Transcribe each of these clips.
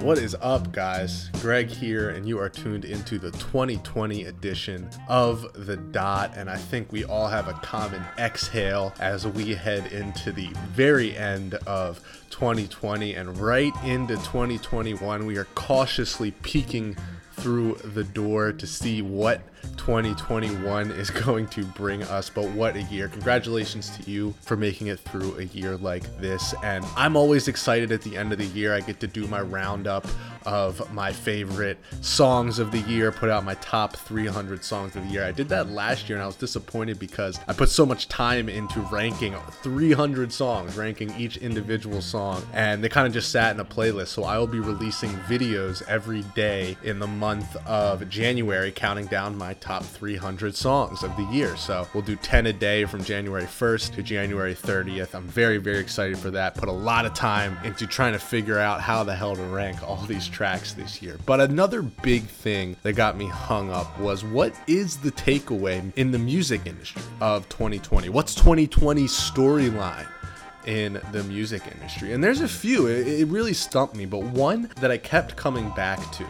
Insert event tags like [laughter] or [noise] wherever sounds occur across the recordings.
What is up, guys? Greg here, and you are tuned into the 2020 edition of The Dot. And I think we all have a common exhale as we head into the very end of 2020 and right into 2021. We are cautiously peeking through the door to see what 2021 is [laughs] going to bring us. But what a year! Congratulations to you for making it through a year like this. And I'm always excited at the end of the year. I get to do my roundup of my favorite songs of the year, put out my top 300 songs of the year. I did that last year and I was disappointed because I put so much time into ranking 300 songs, ranking each individual song, and they kind of just sat in a playlist. So I will be releasing videos every day in the month of January, counting down my top 300 songs of the year. So we'll do 10 a day from January 1st to January 30th. I'm very, very excited for that. Put a lot of time into trying to figure out how the hell to rank all these tracks this year. But another big thing that got me hung up was what is the takeaway in the music industry of 2020? What's 2020's storyline? in the music industry. And there's a few, it, it, really stumped me, but one that I kept coming back to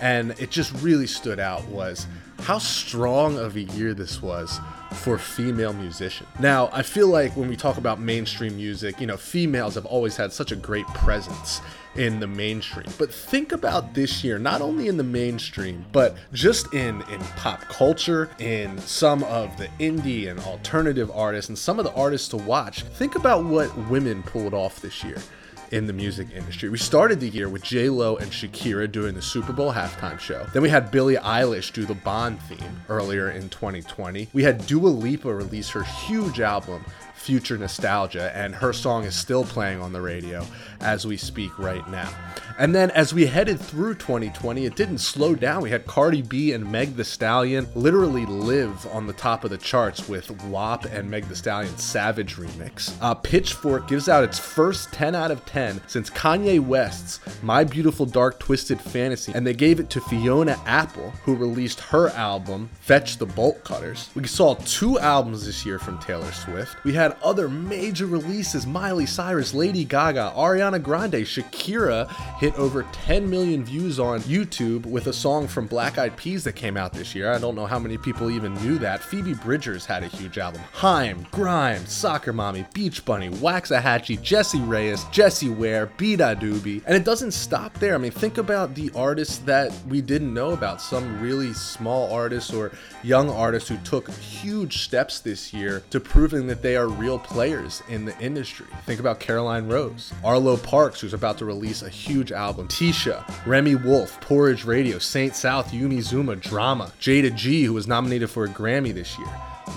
and it just really stood out was how strong of a year this was for female musicians. Now, I feel like when we talk about mainstream music, you know, females have always had such a great presence in the mainstream. But think about this year, not only in the mainstream, but just in in pop culture, in some of the indie and alternative artists and some of the artists to watch. Think about what women pulled off this year in the music industry. We started the year with J Lo and Shakira doing the Super Bowl halftime show. Then we had Billie Eilish do the Bond theme earlier in 2020. We had Dua Lipa release her huge album future nostalgia, and her song is still playing on the radio as we speak right now. And then as we headed through 2020, it didn't slow down. We had Cardi B and Meg the Stallion literally live on the top of the charts with WAP and Meg the Stallion's Savage remix. Uh, Pitchfork gives out its first 10 out of 10 since Kanye West's My Beautiful Dark Twisted Fantasy, and they gave it to Fiona Apple, who released her album Fetch the Bolt Cutters. We saw two albums this year from Taylor Swift. We had other major releases Miley Cyrus, Lady Gaga, Ariana Grande, Shakira hit over 10 million views on YouTube with a song from Black Eyed Peas that came out this year. I don't know how many people even knew that. Phoebe Bridgers had a huge album. Haim, Grimes, Soccer Mommy, Beach Bunny, Waxahatchee, Jessie Reyez, Jessie Ware, beabadoobee. And it doesn't stop there. I mean, think about the artists that we didn't know about. Some really small artists or young artists who took huge steps this year to proving that they are real players in the industry. Think about Caroline Rose, Arlo Parks, who's about to release a huge album, Tisha, Remi Wolf, Porridge Radio, Saint South, Yumi Zouma, Drama, Jayda G, who was nominated for a Grammy this year,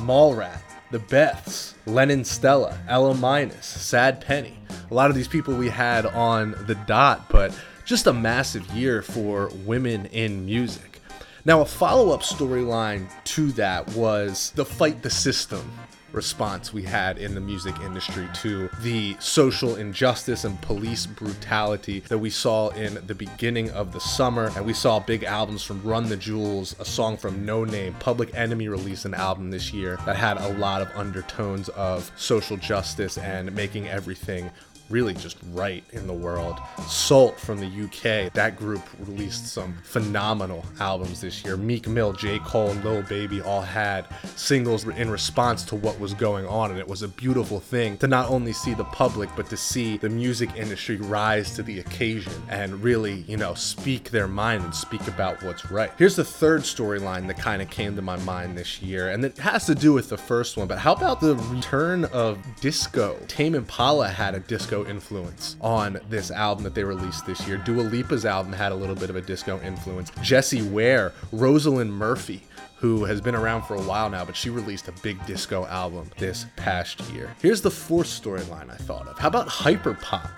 Mallrat, The Beths, Lennon Stella, Ela Minus, Sad Penny. A lot of these people we had on the dot, but just a massive year for women in music. Now, a follow up storyline to that was the fight the system response we had in the music industry to the social injustice and police brutality that we saw in the beginning of the summer. And we saw big albums from Run the Jewels, a song from No Name, Public Enemy released an album this year that had a lot of undertones of social justice and making everything really just right in the world. Sault from the UK, that group released some phenomenal albums this year. Meek Mill, J. Cole, and Lil Baby all had singles in response to what was going on, and it was a beautiful thing to not only see the public, but to see the music industry rise to the occasion and really, you know, speak their mind and speak about what's right. Here's the third storyline that kind of came to my mind this year, and it has to do with the first one, but how about the return of disco? Tame Impala had a disco disco influence on this album that they released this year. Dua Lipa's album had a little bit of a disco influence. Jessie Ware, Rosalind Murphy, who has been around for a while now, but she released a big disco album this past year. Here's the fourth storyline I thought of. How about hyperpop?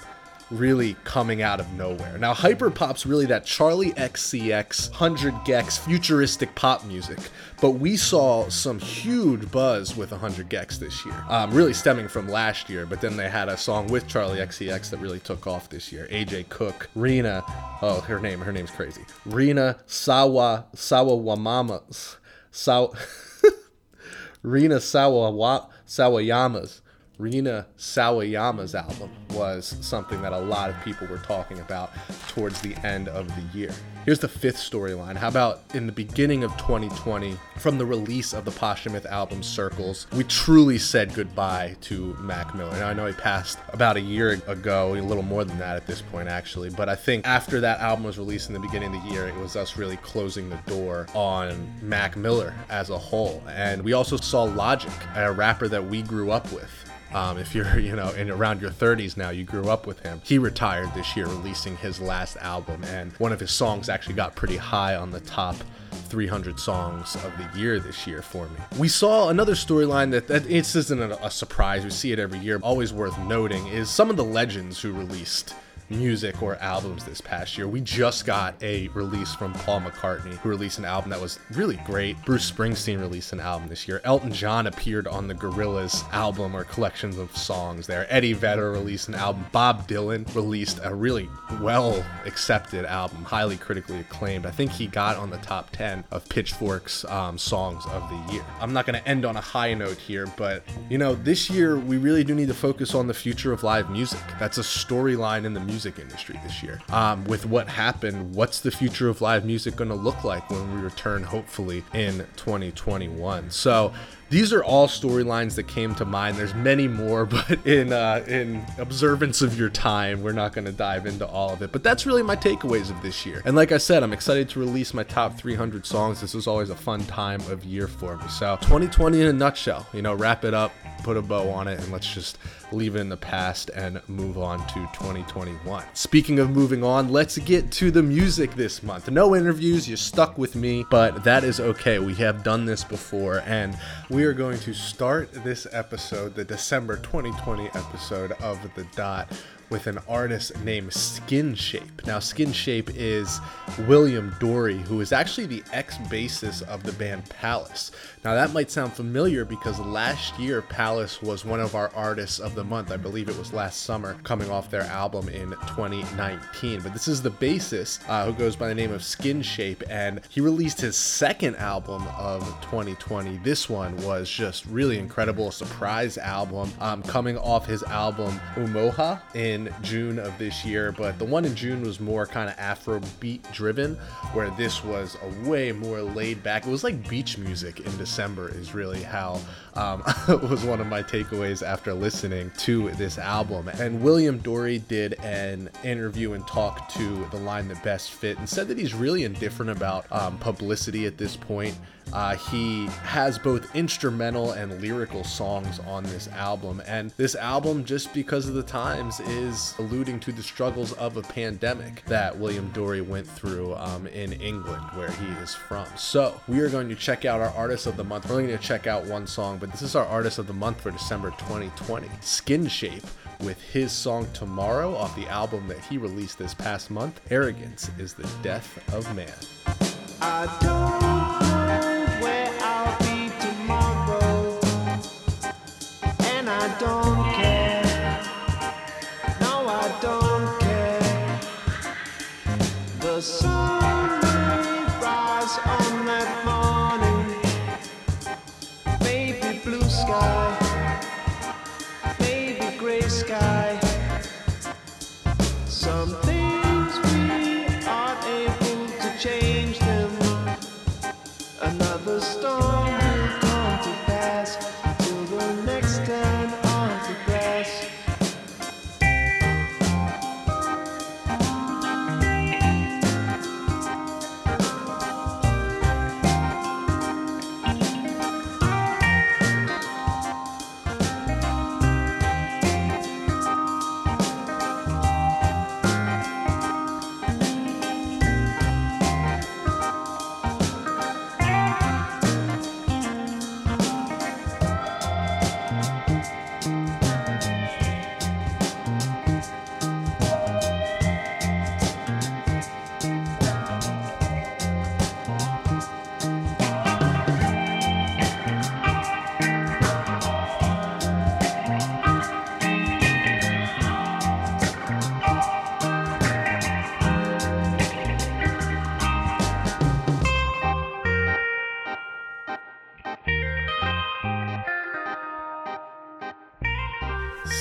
Really coming out of nowhere. Now, hyperpop's really that Charli XCX 100 gecs futuristic pop music, but we saw some huge buzz with 100 gecs this year, um, really stemming from last year. But then they had a song with Charli XCX that really took off this year. A. G. Cook, Rina, oh her name, her name's crazy. Rina Sawa Sawa Wamama, Saw [laughs] Rina Sawa Sawayamas Rina Sawayama's album was something that a lot of people were talking about towards the end of the year. Here's the fifth storyline. How about in the beginning of 2020, from the release of the posthumous album Circles, we truly said goodbye to Mac Miller. Now, I know he passed about a year ago, a little more than that at this point, actually, but I think after that album was released in the beginning of the year, it was us really closing the door on Mac Miller as a whole. And we also saw Logic, a rapper that we grew up with. Um, if you're, [laughs] you know, in around your 30s now, you grew up with him. He retired this year, releasing his last album, and one of his songs actually got pretty high on the top 300 songs of the year this year for me. We saw another storyline that, that it isn't a, a surprise. We see it every year. Always worth noting is some of the legends who released music or albums this past year. We just got a release from Paul McCartney, who released an album that was really great. Bruce Springsteen released an album this year. Elton John appeared on the Gorillaz album or collections of songs there. Eddie Vedder released an album. Bob Dylan released a really well accepted album, highly critically acclaimed. I think he got on the top 10 of Pitchfork's um, songs of the year. I'm not going to end on a high note here, but you know, this year we really do need to focus on the future of live music. That's a storyline in the music music industry this year. Um, with what happened, what's the future of live music going to look like when we return, hopefully, in 2021? So, these are all storylines that came to mind. There's many more, [laughs] but in uh, in observance of your time, we're not going to dive into all of it. But that's really my takeaways of this year. And like I said, I'm excited to release my top 300 songs. This was always a fun time of year for me. So 2020 in a nutshell. You know, wrap it up, put a bow on it, and let's just leave it in the past and move on to 2021. Speaking of moving on, let's get to the music this month. No interviews, you're stuck with me, but that is okay. We have done this before, and we are going to start this episode, the December 2020 episode of The Dot, with an artist named Skinshape. Now, Skinshape is William Dorey, who is actually the ex bassist of the band Palace. Now, that might sound familiar because last year Palace was one of our artists of the month. I believe it was last summer, coming off their album in 2019. But this is the bassist uh, who goes by the name of Skinshape, and he released his second album of 2020. This one was just really incredible, a surprise album um, coming off his album Umoja in June of this year, but the one in June was more kind of Afro beat driven, where this was a way more laid back. It was like beach music in December, is really how um, [laughs] was one of my takeaways after listening to this album. And William Dorey did an interview and talk to the line that best fit and said that he's really indifferent about um, publicity at this point. Uh, he has both instrumental and lyrical songs on this album, and this album, just because of the times, is alluding to the struggles of a pandemic that William Dorey went through um, in England, where he is from. So, we are going to check out our artist of the month. We're only going to check out one song, but but this is our artist of the month for December 2020, Skinshape, with his song Tomorrow off the album that he released this past month. Arrogance is the death of man.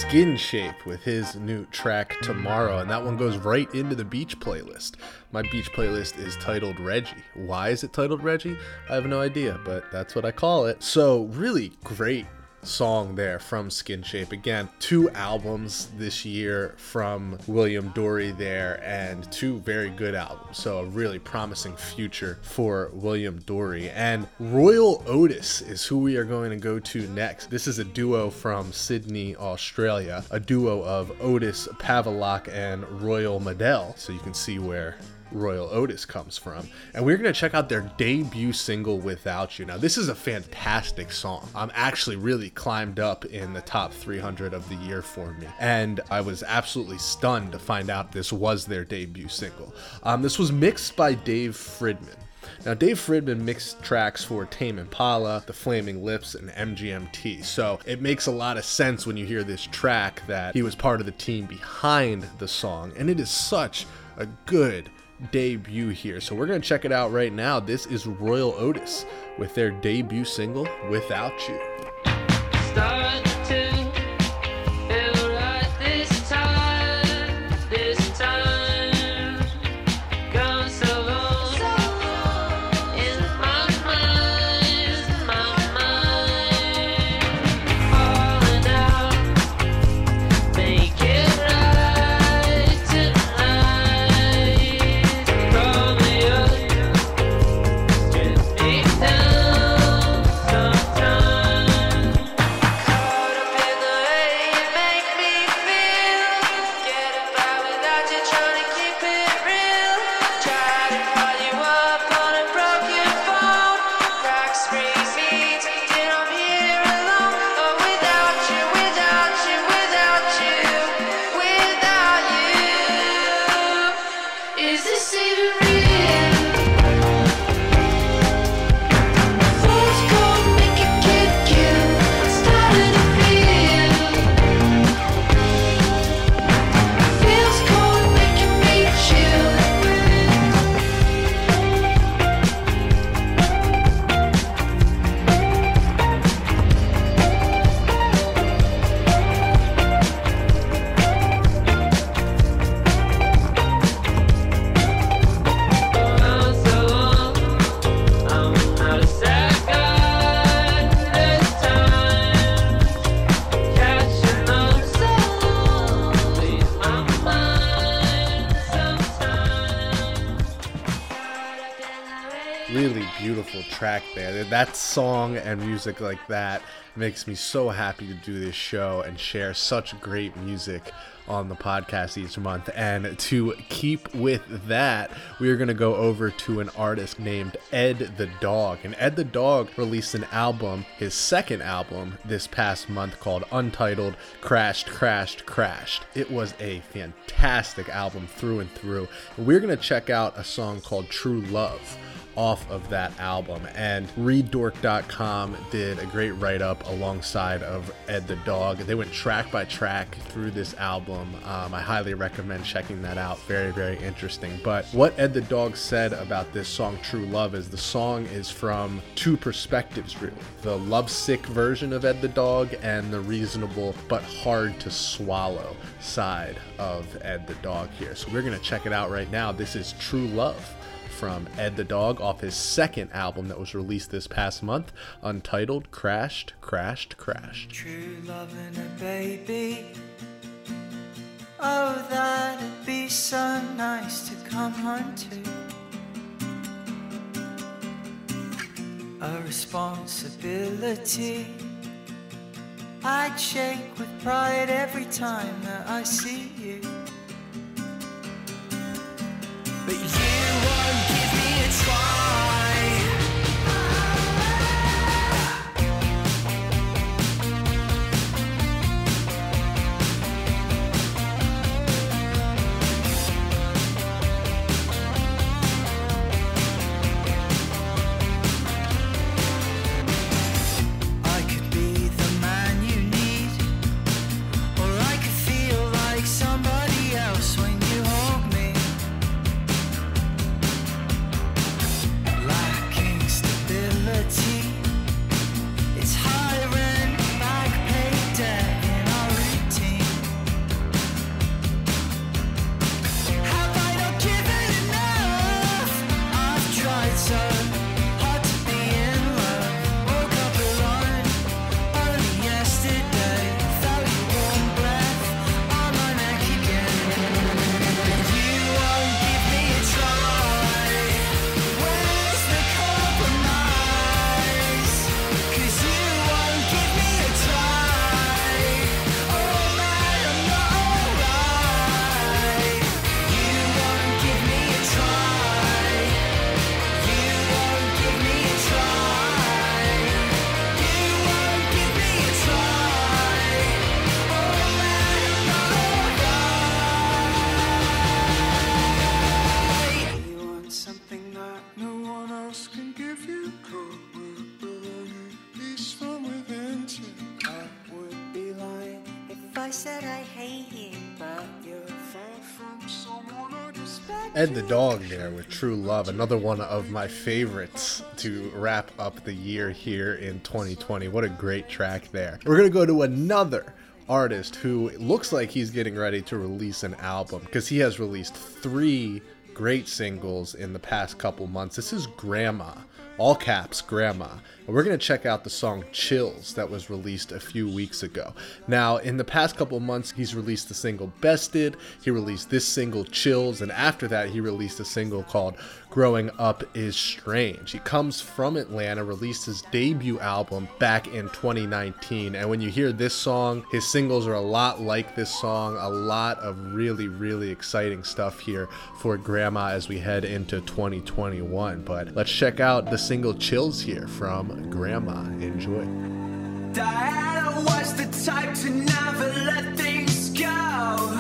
Skinshape with his new track Tomorrow, and that one goes right into the beach playlist. My beach playlist is titled Reggie. Why is it titled Reggie? I have no idea, but that's what I call it. So, really great song there from Skinshape. Again, two albums this year from William Dorey there, and two very good albums. So, a really promising future for William Dorey. And Royel Otis is who we are going to go to next. This is a duo from Sydney, Australia, a duo of Otis Pavlovic and Royel Maddell. So, you can see where Royel Otis comes from. And we're going to check out their debut single, Without You. Now, this is a fantastic song. I'm actually really climbed up in the top 300 of the year for me. And I was absolutely stunned to find out this was their debut single. Um, this was mixed by Dave Fridmann. Now, Dave Fridmann mixed tracks for Tame Impala, The Flaming Lips, and MGMT, so it makes a lot of sense when you hear this track that he was part of the team behind the song, and it is such a good debut here. So we're going to check it out right now. This is Royel Otis with their debut single, Without You. Start. That song and music like that makes me so happy to do this show and share such great music on the podcast each month. And to keep with that, we are going to go over to an artist named Ed the Dog. And Ed the Dog released an album, his second album, this past month called Untitled Crashed, Crashed, Crashed. It was a fantastic album through and through. We're going to check out a song called True Love off of that album. And ReadDork.com did a great write up alongside of Ed the Dog. They went track by track through this album. Um, I highly recommend checking that out. Very, very interesting. But what Ed the Dog said about this song, True Love, is the song is from two perspectives, really the lovesick version of Ed the Dog and the reasonable but hard to swallow side of Ed the Dog here. So we're going to check it out right now. This is True Love from Ed the Dog off his second album that was released this past month, untitled Crashed, Crashed, Crashed. True a baby. Oh, that'd be so nice to come home to. A responsibility. I'd shake with pride every time that I see you. But you won't Dog there with True Love, another one of my favorites to wrap up the year here in 2020. What a great track there. We're going to go to another artist who looks like he's getting ready to release an album because he has released three great singles in the past couple months. This is Grandma, all caps, Grandma. And we're going to check out the song Chills that was released a few weeks ago. Now, in the past couple months, he's released the single Bested, he released this single Chills, and after that, he released a single called Growing Up is Strange. He comes from Atlanta, released his debut album back in 2019, and when you hear this song, his singles are a lot like this song, a lot of really, really exciting stuff here for Grandma as we head into 2021. But let's check out the single Chills here from Grandma. Enjoy. Diana was the type to never let things go.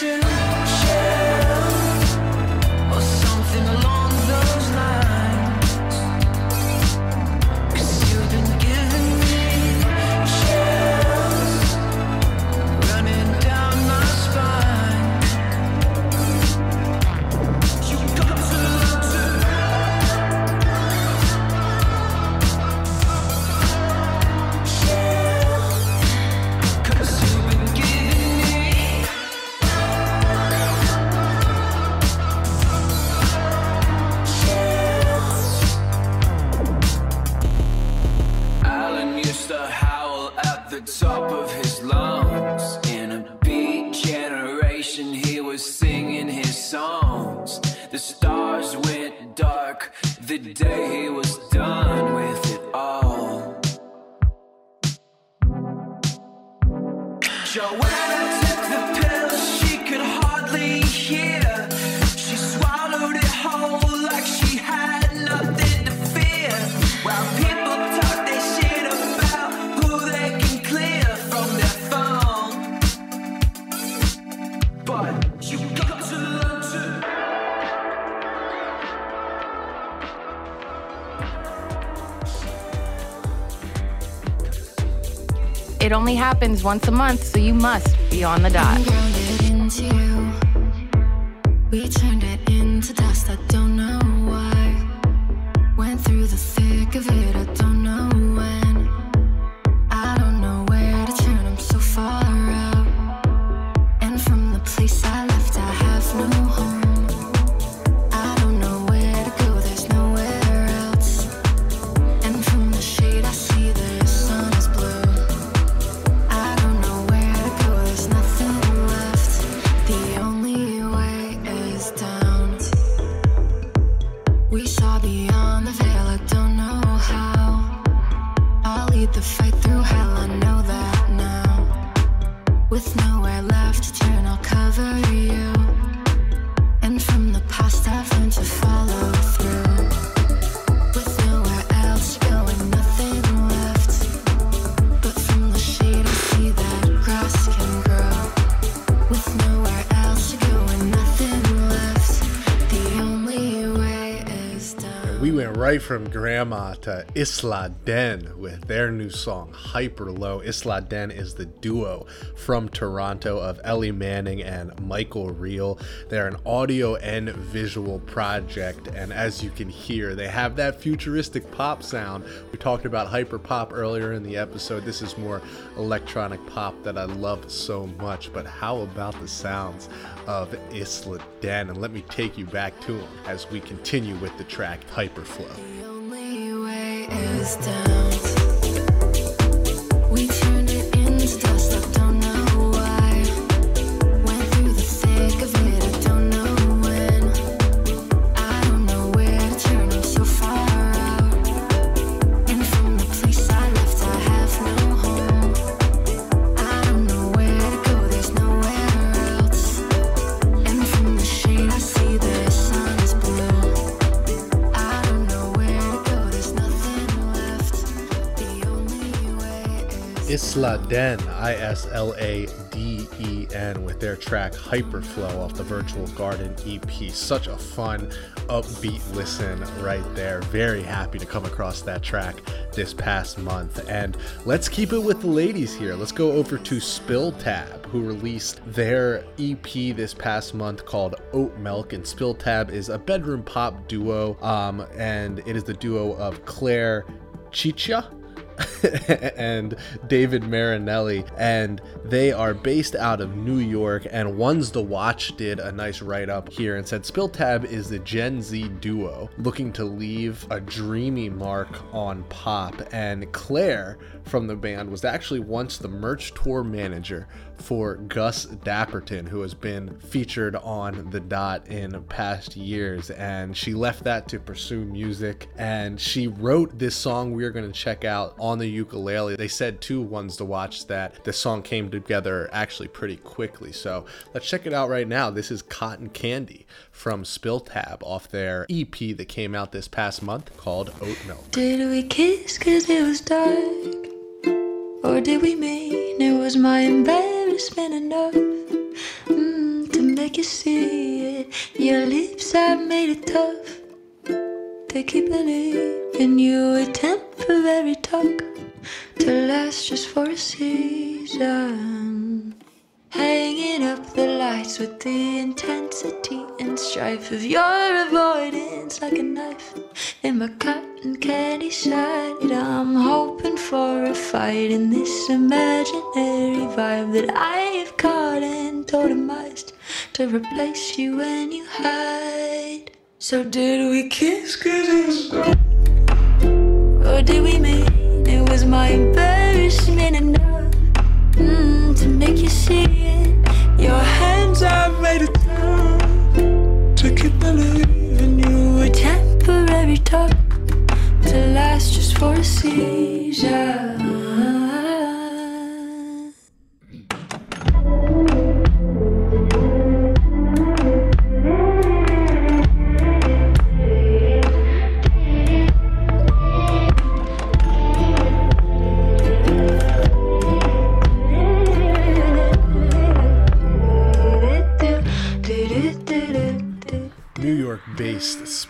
To only happens once a month, so you must be on the dot. We turned it into dust. Don't fight through from Grandma to Isla Den with their new song Hyperflow. Isla Den is the duo from Toronto of Ellie Manning and Michael Reel. They're an audio and visual project, and as you can hear, they have that futuristic pop sound. We talked about hyper pop earlier in the episode. This is more electronic pop that I love so much, but how about the sounds of Isla Den? And let me take you back to him as we continue with the track Hyperflow. Den, I S L A D E N, with their track Hyperflow off the Virtual Garden EP. Such a fun, upbeat listen right there. Very happy to come across that track this past month. And let's keep it with the ladies here. Let's go over to Spill Tab, who released their EP this past month called Oat Milk. And Spill Tab is a bedroom pop duo, um, and it is the duo of Claire Chicha [laughs] and David Marinelli, and they are based out of New York. And Ones to Watch did a nice write up here and said Spill Tab is the Gen Z duo looking to leave a dreamy mark on pop. And Claire from the band was actually once the merch tour manager for Gus Dapperton, who has been featured on The Dot in past years. And she left that to pursue music. And she wrote this song we are going to check out on the ukulele. They said two ones to watch that the song came together actually pretty quickly. So let's check it out right now. This is Cotton Candy from Spill Tab off their EP that came out this past month called Oat Milk. Did we kiss cause it was dark? Or did we mean it was my embarrassment enough mm, to make you see it? Your lips have made it tough. They keep believing you a temporary talk to last just for a season. Hanging up the lights with the intensity and strife of your avoidance like a knife in my cotton candy side. I'm hoping for a fight in this imaginary vibe that I have caught and totemized to replace you when you hide. So did we kiss cause it was? Or did we mean it was my embarrassment enough mm, to make you see it? Your hands are made it tough to keep believing you a temporary talk to last just for a season.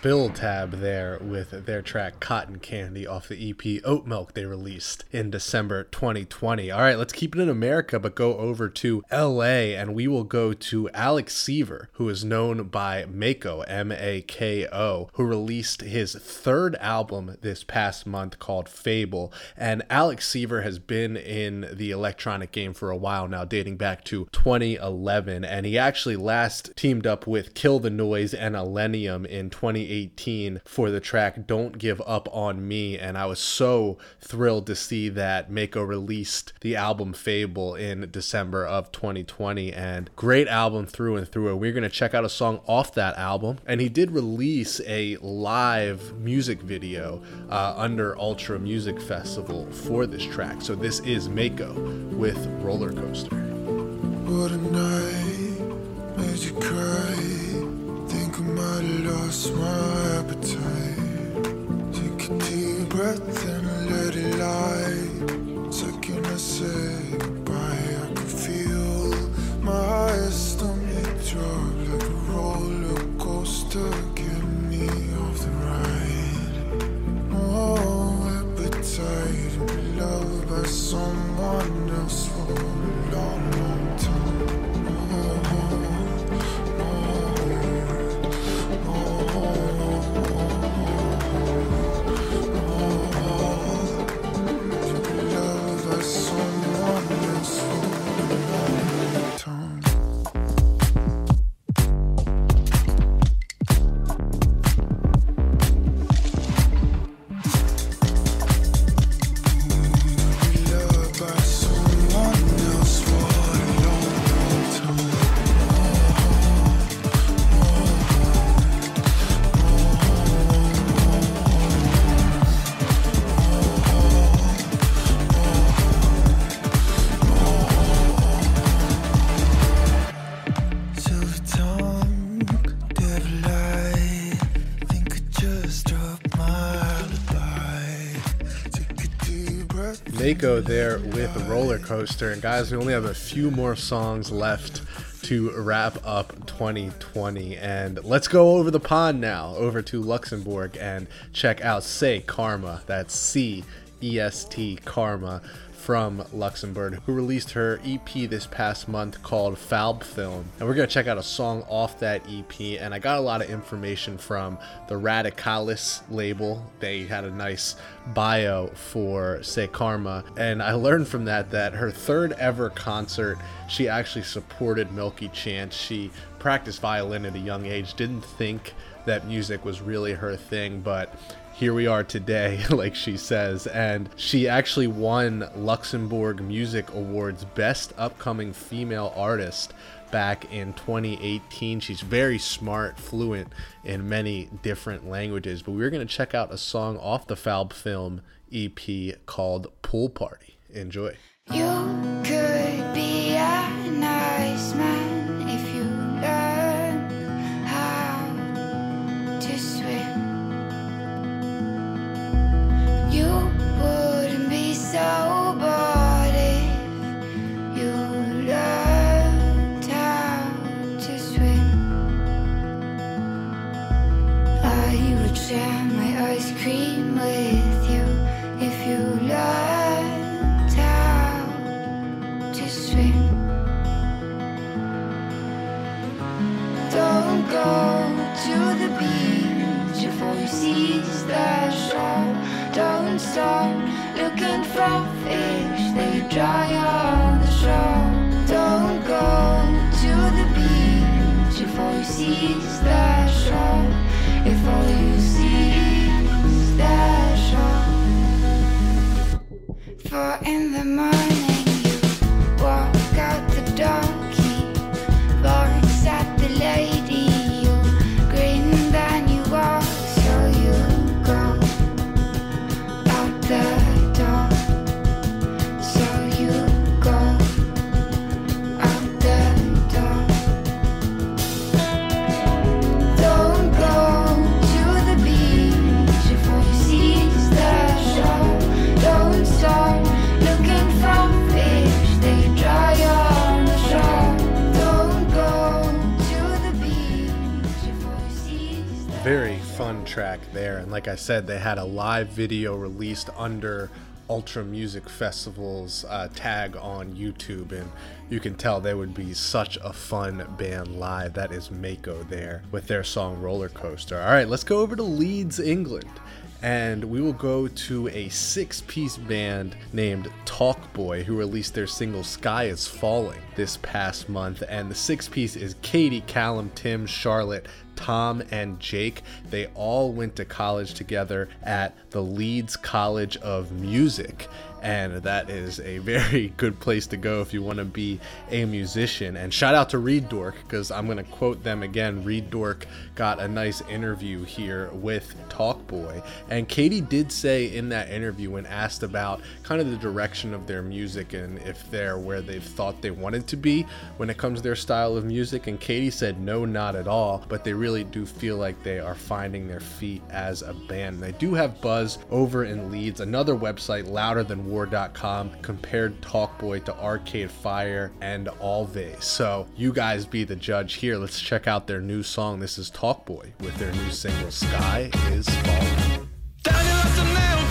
Spill Tab there with their track Cotton Candy off the EP Oat Milk they released in December 2020. All right, let's keep it in America, but go over to LA and we will go to Alex Seaver, who is known by Mako, M A K O, who released his third album this past month called Fable. And Alex Seaver has been in the electronic game for a while now, dating back to 2011. And he actually last teamed up with Kill the Noise and Illenium in 2018 for the track Don't Give Up on Me. And I was so thrilled to see that Mako released the album Fable in December of 2020. And great album through and through. And we're going to check out a song off that album. And he did release a live music video uh, under Ultra Music Festival for this track. So this is Mako with Roller Coaster. What a night made you cry. I lost my appetite. Take a deep breath and let it lie. Second I said goodbye, I could feel my stomach drop Mako there with Roller Coaster. And guys, we only have a few more songs left to wrap up 2020. And let's go over the pond now, over to Luxembourg, and check out C'est Karma. That's C E S T Karma from Luxembourg, who released her EP this past month called Falb Film. And we're going to check out a song off that EP. And I got a lot of information from the Radicalis label. They had a nice bio for C'est Karma. And I learned from that that her third ever concert, she actually supported Milky Chance. She practiced violin at a young age, didn't think that music was really her thing, but here we are today, [laughs] like she says. And she actually won Luxembourg Music Awards Best Upcoming Female Artist back in 2018. She's very smart, fluent in many different languages. But we're going to check out a song off the Falb Film EP called Pool Party. Enjoy. You I said, they had a live video released under Ultra Music Festival's uh, tag on YouTube, and you can tell they would be such a fun band live. That is Mako there with their song Roller Coaster. All right, let's go over to Leeds, England. And we will go to a six piece band named Talkboy, who released their single Sky is Falling this past month. And the six piece is Katie, Callum, Tim, Charlotte, Tom and Jake. They all went to college together at the Leeds College of Music. And that is a very [laughs] good place to go if you want to be a musician. And shout out to Reed Dork, because I'm going to quote them again. Reed Dork got a nice interview here with Talkboy. And Katie did say in that interview, when asked about kind of the direction of their music and if they're where they've thought they wanted to be when it comes to their style of music, and Katie said, no, not at all. But they really do feel like they are finding their feet as a band. They do have buzz over in Leeds. Another website, louderthanwar.com, compared Talkboy to Arcade Fire and Alve. So you guys be the judge here. Let's check out their new song. This is Talkboy with their new single, Sky is Falling.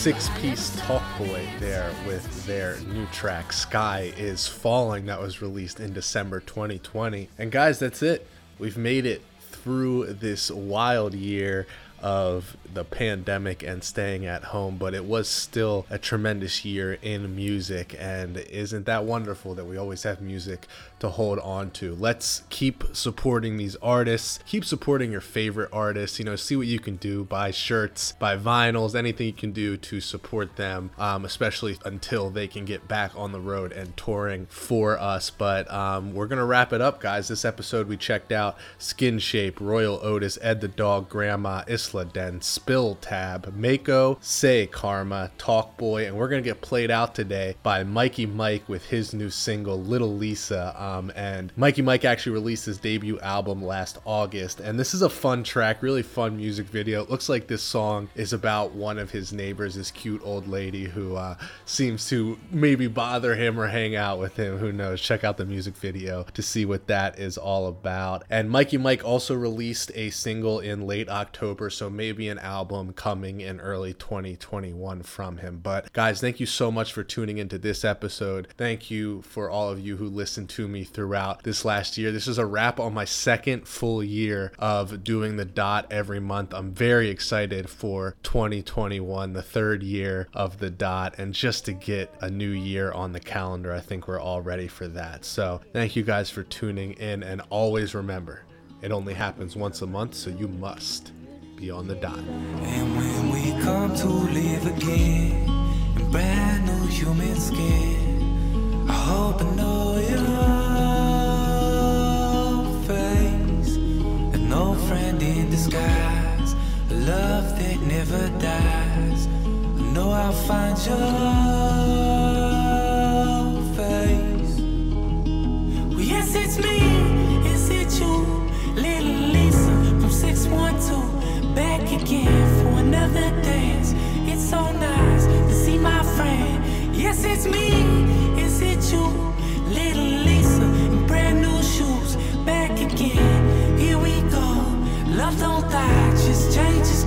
Six piece Talk Boy there with their new track Sky is Falling that was released in December 2020. And guys, that's it. We've made it through this wild year of the pandemic and staying at home, but it was still a tremendous year in music. And isn't that wonderful that we always have music to hold on to? Let's keep supporting these artists, keep supporting your favorite artists. You know, see what you can do buy shirts, buy vinyls, anything you can do to support them, um, especially until they can get back on the road and touring for us. But um, we're going to wrap it up, guys. This episode we checked out Skin Shape, Royel Otis, Ed the Dog, Grandma, Isla Den, Spill Tab, Mako, C'est Karma, Talkboy, and we're gonna get played out today by Mikey Mike with his new single Little Lisa. Um, and Mikey Mike actually released his debut album last August, and this is a fun track, really fun music video. It looks like this song is about one of his neighbors, this cute old lady who uh, seems to maybe bother him or hang out with him. Who knows? Check out the music video to see what that is all about. And Mikey Mike also released a single in late October, so maybe an album coming in early 2021 from him. But guys, thank you so much for tuning into this episode. Thank you for all of you who listened to me throughout this last year. This is a wrap on my second full year of doing the dot every month. I'm very excited for 2021, the third year of the dot, and just to get a new year on the calendar. I think we're all ready for that. So, thank you guys for tuning in, and always remember it only happens once a month, so you must be on the dot. And when we come to live again in brand new human skin, I hope I know your Old friend in disguise, a love that never dies. I know I'll find your face. Well, yes, it's me. Is it you, little Lisa from 612? Back again for another Love don't die, just change its